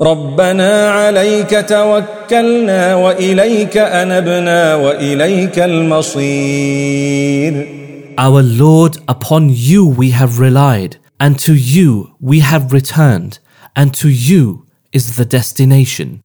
ربنا عليك توكلنا وإليك أنبنا وإليك المصير Our Lord, upon you we have relied, and to you we have returned, and to you is the destination.